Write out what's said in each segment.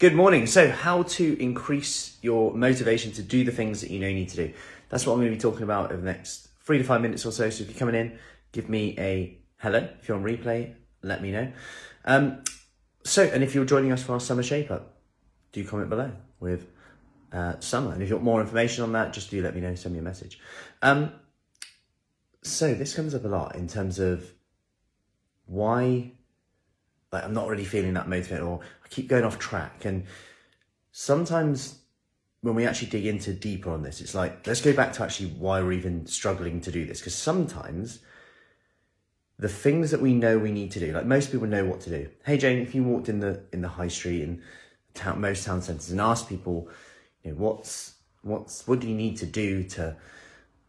Good morning. So, how to increase your motivation to do the things that you know you need to do? That's what I'm going to be talking about over the next three to five minutes or so. So, if you're coming in, give me a hello. If you're on replay, let me know. Um, so, and if you're joining us for our summer shape up, do comment below with uh, summer. And if you want more information on that, just do let me know. Send me a message. Um, so, this comes up a lot in terms of why like I'm not really feeling that motivated or I keep going off track. And sometimes when we actually dig into deeper on this, it's like, let's go back to actually why we're even struggling to do this. Because sometimes the things that we know we need to do, like most people know what to do. Hey Jane, if you walked in the in the high street and town, most town centres and asked people, you know, what's what's what do you need to do to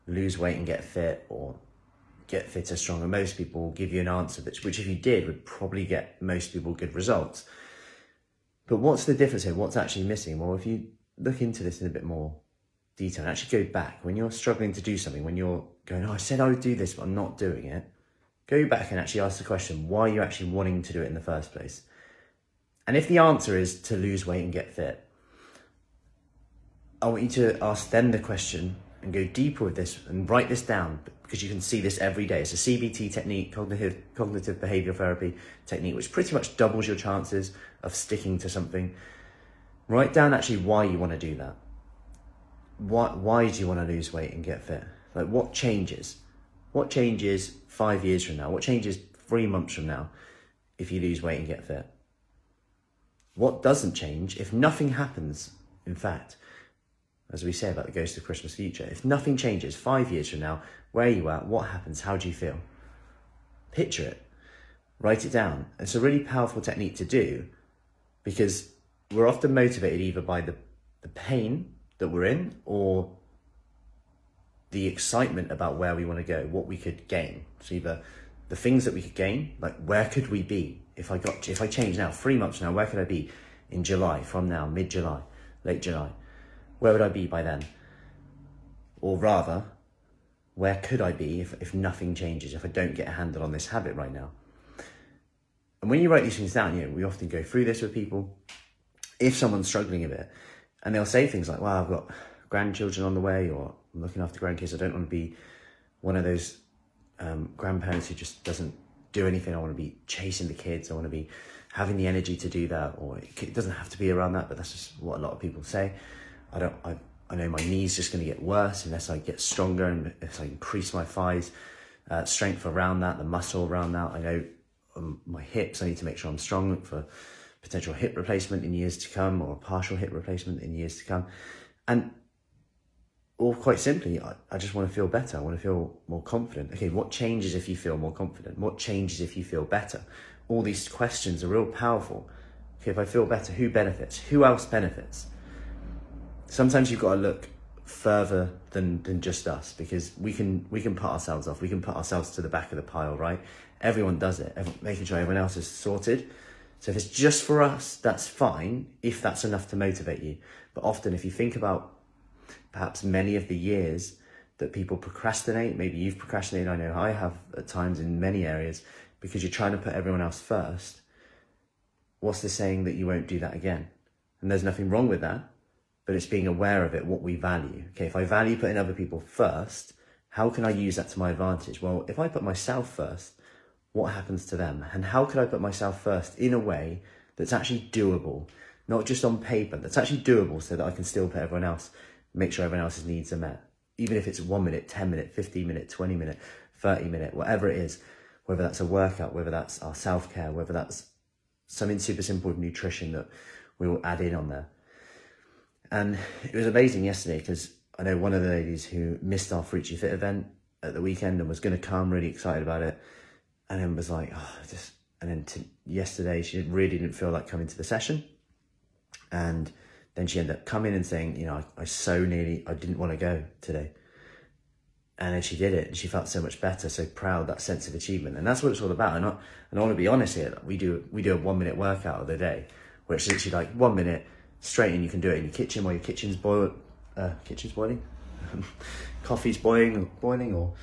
lose weight and get fit or get fitter, stronger. Most people will give you an answer which, which if you did, would probably get most people good results. But what's the difference here? What's actually missing? Well, if you look into this in a bit more detail and actually go back when you're struggling to do something, when you're going, oh, I said I would do this, but I'm not doing it, go back and actually ask the question, why are you actually wanting to do it in the first place? And if the answer is to lose weight and get fit, I want you to ask them the question and go deeper with this and write this down because you can see this every day. It's a CBT technique, cognitive, cognitive behavioral therapy technique, which pretty much doubles your chances of sticking to something. Write down actually why you want to do that. Why, why do you want to lose weight and get fit? Like, what changes? What changes five years from now? What changes three months from now if you lose weight and get fit? What doesn't change if nothing happens, in fact? As we say about the Ghost of Christmas Future, if nothing changes five years from now, where are you at? What happens? How do you feel? Picture it, write it down. It's a really powerful technique to do because we're often motivated either by the, the pain that we're in or the excitement about where we want to go, what we could gain. So either the things that we could gain, like where could we be if I got if I change now, three months now, where could I be in July from now, mid July, late July? Where would I be by then? Or rather, where could I be if, if nothing changes, if I don't get a handle on this habit right now? And when you write these things down, you know, we often go through this with people. If someone's struggling a bit, and they'll say things like, well, I've got grandchildren on the way, or I'm looking after grandkids, I don't want to be one of those um, grandparents who just doesn't do anything. I want to be chasing the kids. I want to be having the energy to do that, or it doesn't have to be around that, but that's just what a lot of people say. I don't. I, I know my knees just going to get worse unless I get stronger and if I increase my thighs uh, strength around that, the muscle around that. I know um, my hips. I need to make sure I'm strong for potential hip replacement in years to come or a partial hip replacement in years to come, and or quite simply, I, I just want to feel better. I want to feel more confident. Okay, what changes if you feel more confident? What changes if you feel better? All these questions are real powerful. Okay, if I feel better, who benefits? Who else benefits? Sometimes you've got to look further than than just us because we can we can put ourselves off. We can put ourselves to the back of the pile right? Everyone does it making sure everyone else is sorted. So if it's just for us that's fine if that's enough to motivate you. But often if you think about perhaps many of the years that people procrastinate maybe you've procrastinated i know i have at times in many areas because you're trying to put everyone else first what's the saying that you won't do that again? And there's nothing wrong with that but it's being aware of it, what we value. Okay, if I value putting other people first, how can I use that to my advantage? Well, if I put myself first, what happens to them? And how can I put myself first in a way that's actually doable, not just on paper, that's actually doable so that I can still put everyone else, make sure everyone else's needs are met. Even if it's one minute, 10 minute, 15 minute, 20 minute, 30 minute, whatever it is, whether that's a workout, whether that's our self care, whether that's something super simple with nutrition that we will add in on there and it was amazing yesterday because I know one of the ladies who missed our Fruity Fit event at the weekend and was going to come, really excited about it, and then was like, oh, just. And then yesterday, she really didn't feel like coming to the session, and then she ended up coming and saying, you know, I, I so nearly, I didn't want to go today. And then she did it, and she felt so much better, so proud, that sense of achievement, and that's what it's all about. And I, and I want to be honest here, we do we do a one minute workout of the day, where it's literally like one minute straight in. You can do it in your kitchen while your kitchen's boil, uh, kitchen's boiling, coffee's boiling, boiling, or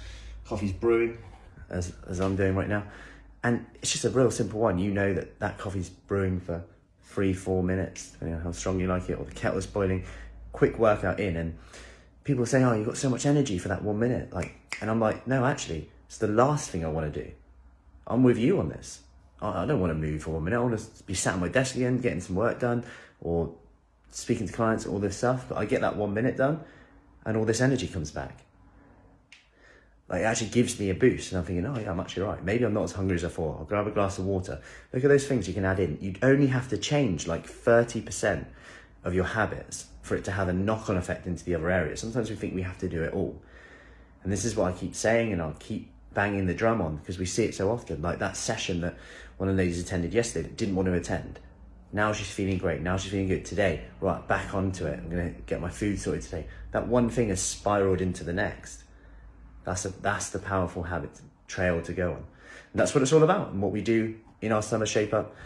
coffee's brewing, as as I'm doing right now. And it's just a real simple one. You know that that coffee's brewing for three, four minutes, depending on how strong you like it, or the kettle's boiling, quick workout in. And people say, oh, you've got so much energy for that one minute. Like, and I'm like, no, actually, it's the last thing I want to do. I'm with you on this. I don't want to move for one minute. I want to be sat at my desk again, getting some work done, or speaking to clients, all this stuff. But I get that one minute done, and all this energy comes back. Like it actually gives me a boost, and I'm thinking, oh yeah, I'm actually right. Maybe I'm not as hungry as I thought. I'll grab a glass of water. Look at those things you can add in. You'd only have to change like thirty percent of your habits for it to have a knock-on effect into the other areas. Sometimes we think we have to do it all, and this is what I keep saying, and I'll keep banging the drum on because we see it so often. Like that session that one of the ladies attended yesterday that didn't want to attend. Now she's feeling great. Now she's feeling good. Today, right, back onto it. I'm to get my food sorted today. That one thing has spiraled into the next. That's, a, that's the powerful habit trail to go on. And that's what it's all about and what we do in our summer shape up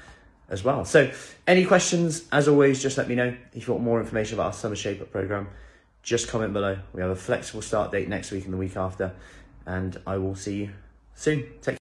as well. So, any questions, as always, just let me know. If you want more information about our summer shape up program, just comment below. We have a flexible start date next week and the week after, and I will see you soon. Take